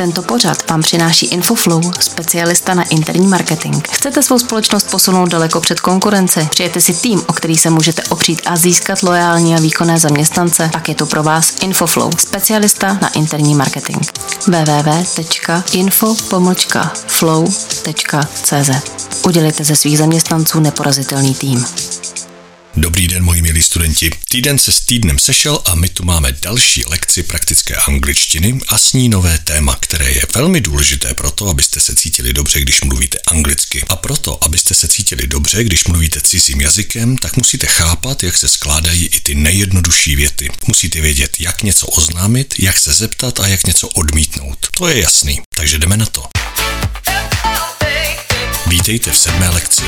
Tento pořad vám přináší Infoflow, specialista na interní marketing. Chcete svou společnost posunout daleko před konkurenci? Přijete si tým, o který se můžete opřít a získat loajální a výkonné zaměstnance? Pak je tu pro vás Infoflow, specialista na interní marketing. www.info-flow.cz Udělejte ze svých zaměstnanců neporazitelný tým. Dobrý den, moji milí studenti. Týden se s týdnem sešel a my tu máme další lekci praktické angličtiny a s ní nové téma, které je velmi důležité pro to, abyste se cítili dobře, když mluvíte anglicky. A proto, abyste se cítili dobře, když mluvíte cizím jazykem, tak musíte chápat, jak se skládají i ty nejjednodušší věty. Musíte vědět, jak něco oznámit, jak se zeptat a jak něco odmítnout. To je jasný, takže jdeme na to. Vítejte v sedmé lekci.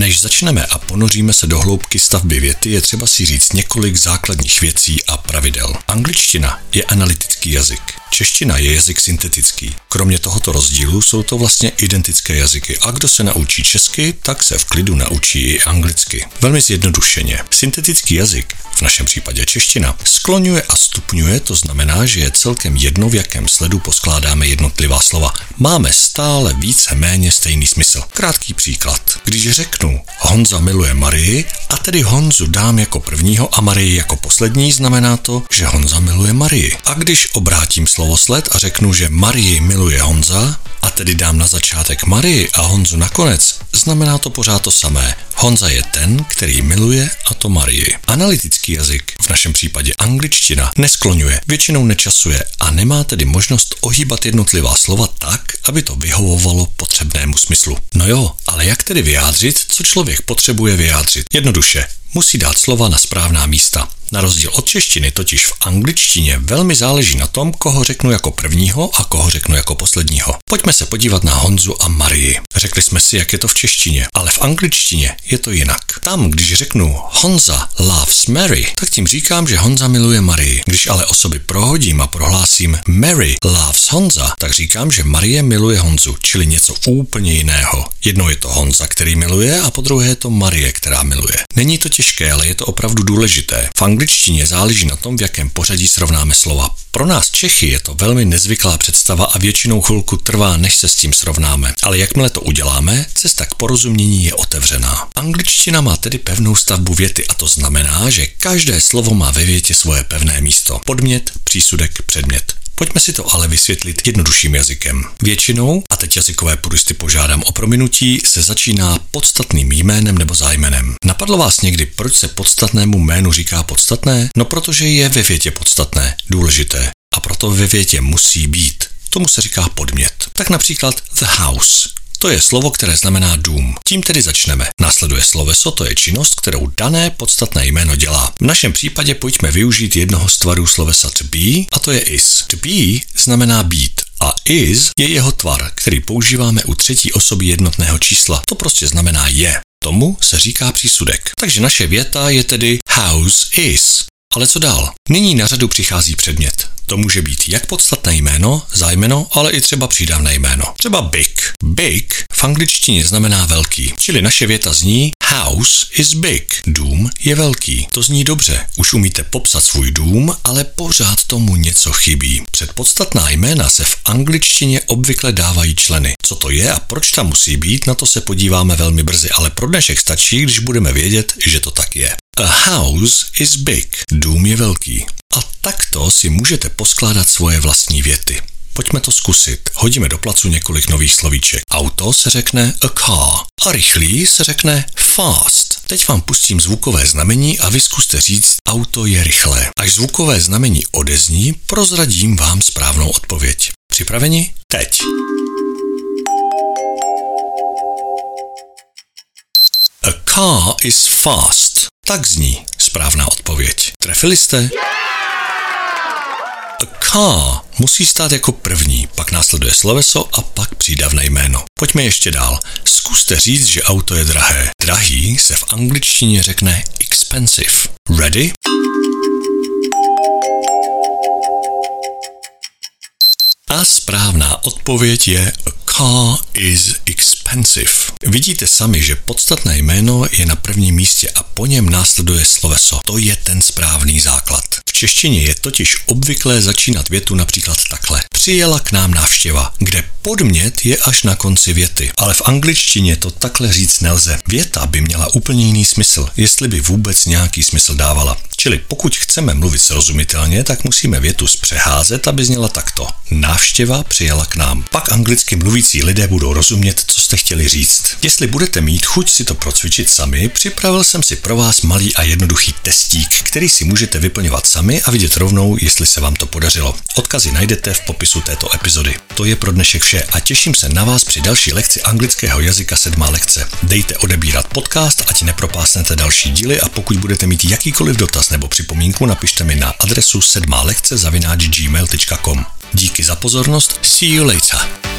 Než začneme a ponoříme se do hloubky stavby věty, je třeba si říct několik základních věcí a pravidel. Angličtina je analytický jazyk. Čeština je jazyk syntetický. Kromě tohoto rozdílu jsou to vlastně identické jazyky a kdo se naučí česky, tak se v klidu naučí i anglicky. Velmi zjednodušeně. Syntetický jazyk, v našem případě čeština, skloňuje a stupňuje, to znamená, že je celkem jedno, v jakém sledu poskládáme jednotlivá slova. Máme stále více méně stejný smysl. Krátký příklad. Když řeknu Honza miluje Marii a tedy Honzu dám jako prvního a Marii jako poslední, znamená to, že Honza miluje Marii. A když obrátím slovosled a řeknu, že Marii miluje Honza, a tedy dám na začátek Marii a Honzu nakonec, znamená to pořád to samé. Honza je ten, který miluje a to Marii. Analytický jazyk, v našem případě angličtina, neskloňuje, většinou nečasuje a nemá tedy možnost ohýbat jednotlivá slova tak, aby to vyhovovalo potřebnému smyslu. No jo, ale jak tedy vyjádřit, co člověk potřebuje vyjádřit? Jednoduše, musí dát slova na správná místa. Na rozdíl od češtiny totiž v angličtině velmi záleží na tom, koho řeknu jako prvního a koho řeknu jako posledního. Pojďme se podívat na Honzu a Marii. Řekli jsme si, jak je to v češtině, ale v angličtině je to jinak. Tam, když řeknu Honza loves Mary, tak tím říkám, že Honza miluje Marii. Když ale osoby prohodím a prohlásím Mary loves Honza, tak říkám, že Marie miluje Honzu, čili něco úplně jiného. Jedno je to Honza, který miluje, a po druhé je to Marie, která miluje. Není to těžké, ale je to opravdu důležité. V angličtině záleží na tom, v jakém pořadí srovnáme slova. Pro nás Čechy je to velmi nezvyklá představa a většinou chvilku trvá, než se s tím srovnáme. Ale jakmile to uděláme, cesta k porozumění je otevřená. Angličtina má tedy pevnou stavbu věty a to znamená, že každé slovo má ve větě svoje pevné místo. Podmět, přísudek, předmět. Pojďme si to ale vysvětlit jednodušším jazykem. Většinou, a teď jazykové puristy požádám o prominutí, se začíná podstatným jménem nebo zájmenem. Napadlo vás někdy, proč se podstatnému jménu říká podstatné? No protože je ve větě podstatné, důležité. A proto ve větě musí být. Tomu se říká podmět. Tak například the house. To je slovo, které znamená dům. Tím tedy začneme. Následuje sloveso, to je činnost, kterou dané podstatné jméno dělá. V našem případě pojďme využít jednoho z tvarů slovesa to be, a to je is. To be znamená být. A is je jeho tvar, který používáme u třetí osoby jednotného čísla. To prostě znamená je. Tomu se říká přísudek. Takže naše věta je tedy house is. Ale co dál? Nyní na řadu přichází předmět. To může být jak podstatné jméno, zájmeno, ale i třeba přídavné jméno. Třeba big. Big v angličtině znamená velký, čili naše věta zní House is big. Dům je velký. To zní dobře. Už umíte popsat svůj dům, ale pořád tomu něco chybí. Před podstatná jména se v angličtině obvykle dávají členy. Co to je a proč tam musí být, na to se podíváme velmi brzy, ale pro dnešek stačí, když budeme vědět, že to tak je. A house is big. Dům je velký. A takto si můžete poskládat svoje vlastní věty. Pojďme to zkusit. Hodíme do placu několik nových slovíček. Auto se řekne a car a rychlý se řekne fast. Teď vám pustím zvukové znamení a vy zkuste říct, auto je rychlé. Až zvukové znamení odezní, prozradím vám správnou odpověď. Připraveni? Teď. A car is fast. Tak zní správná odpověď. Trefili jste? Yeah! A car musí stát jako první, pak následuje sloveso a pak přídavné jméno. Pojďme ještě dál. Zkuste říct, že auto je drahé. Drahý se v angličtině řekne expensive. Ready? A správná odpověď je a car is expensive. Vidíte sami, že podstatné jméno je na prvním místě a po něm následuje sloveso. To je ten správný základ češtině je totiž obvyklé začínat větu například takhle. Přijela k nám návštěva, kde podmět je až na konci věty. Ale v angličtině to takhle říct nelze. Věta by měla úplně jiný smysl, jestli by vůbec nějaký smysl dávala. Čili pokud chceme mluvit srozumitelně, tak musíme větu zpřeházet, aby zněla takto. Návštěva přijela k nám. Pak anglicky mluvící lidé budou rozumět, co jste chtěli říct. Jestli budete mít chuť si to procvičit sami, připravil jsem si pro vás malý a jednoduchý testík, který si můžete vyplňovat sami a vidět rovnou, jestli se vám to podařilo. Odkazy najdete v popisu této epizody. To je pro dnešek vše a těším se na vás při další lekci anglického jazyka sedmá lekce. Dejte odebírat podcast, ať nepropásnete další díly a pokud budete mít jakýkoliv dotaz nebo připomínku, napište mi na adresu sedmá lekce gmail.com. Díky za pozornost, see you later.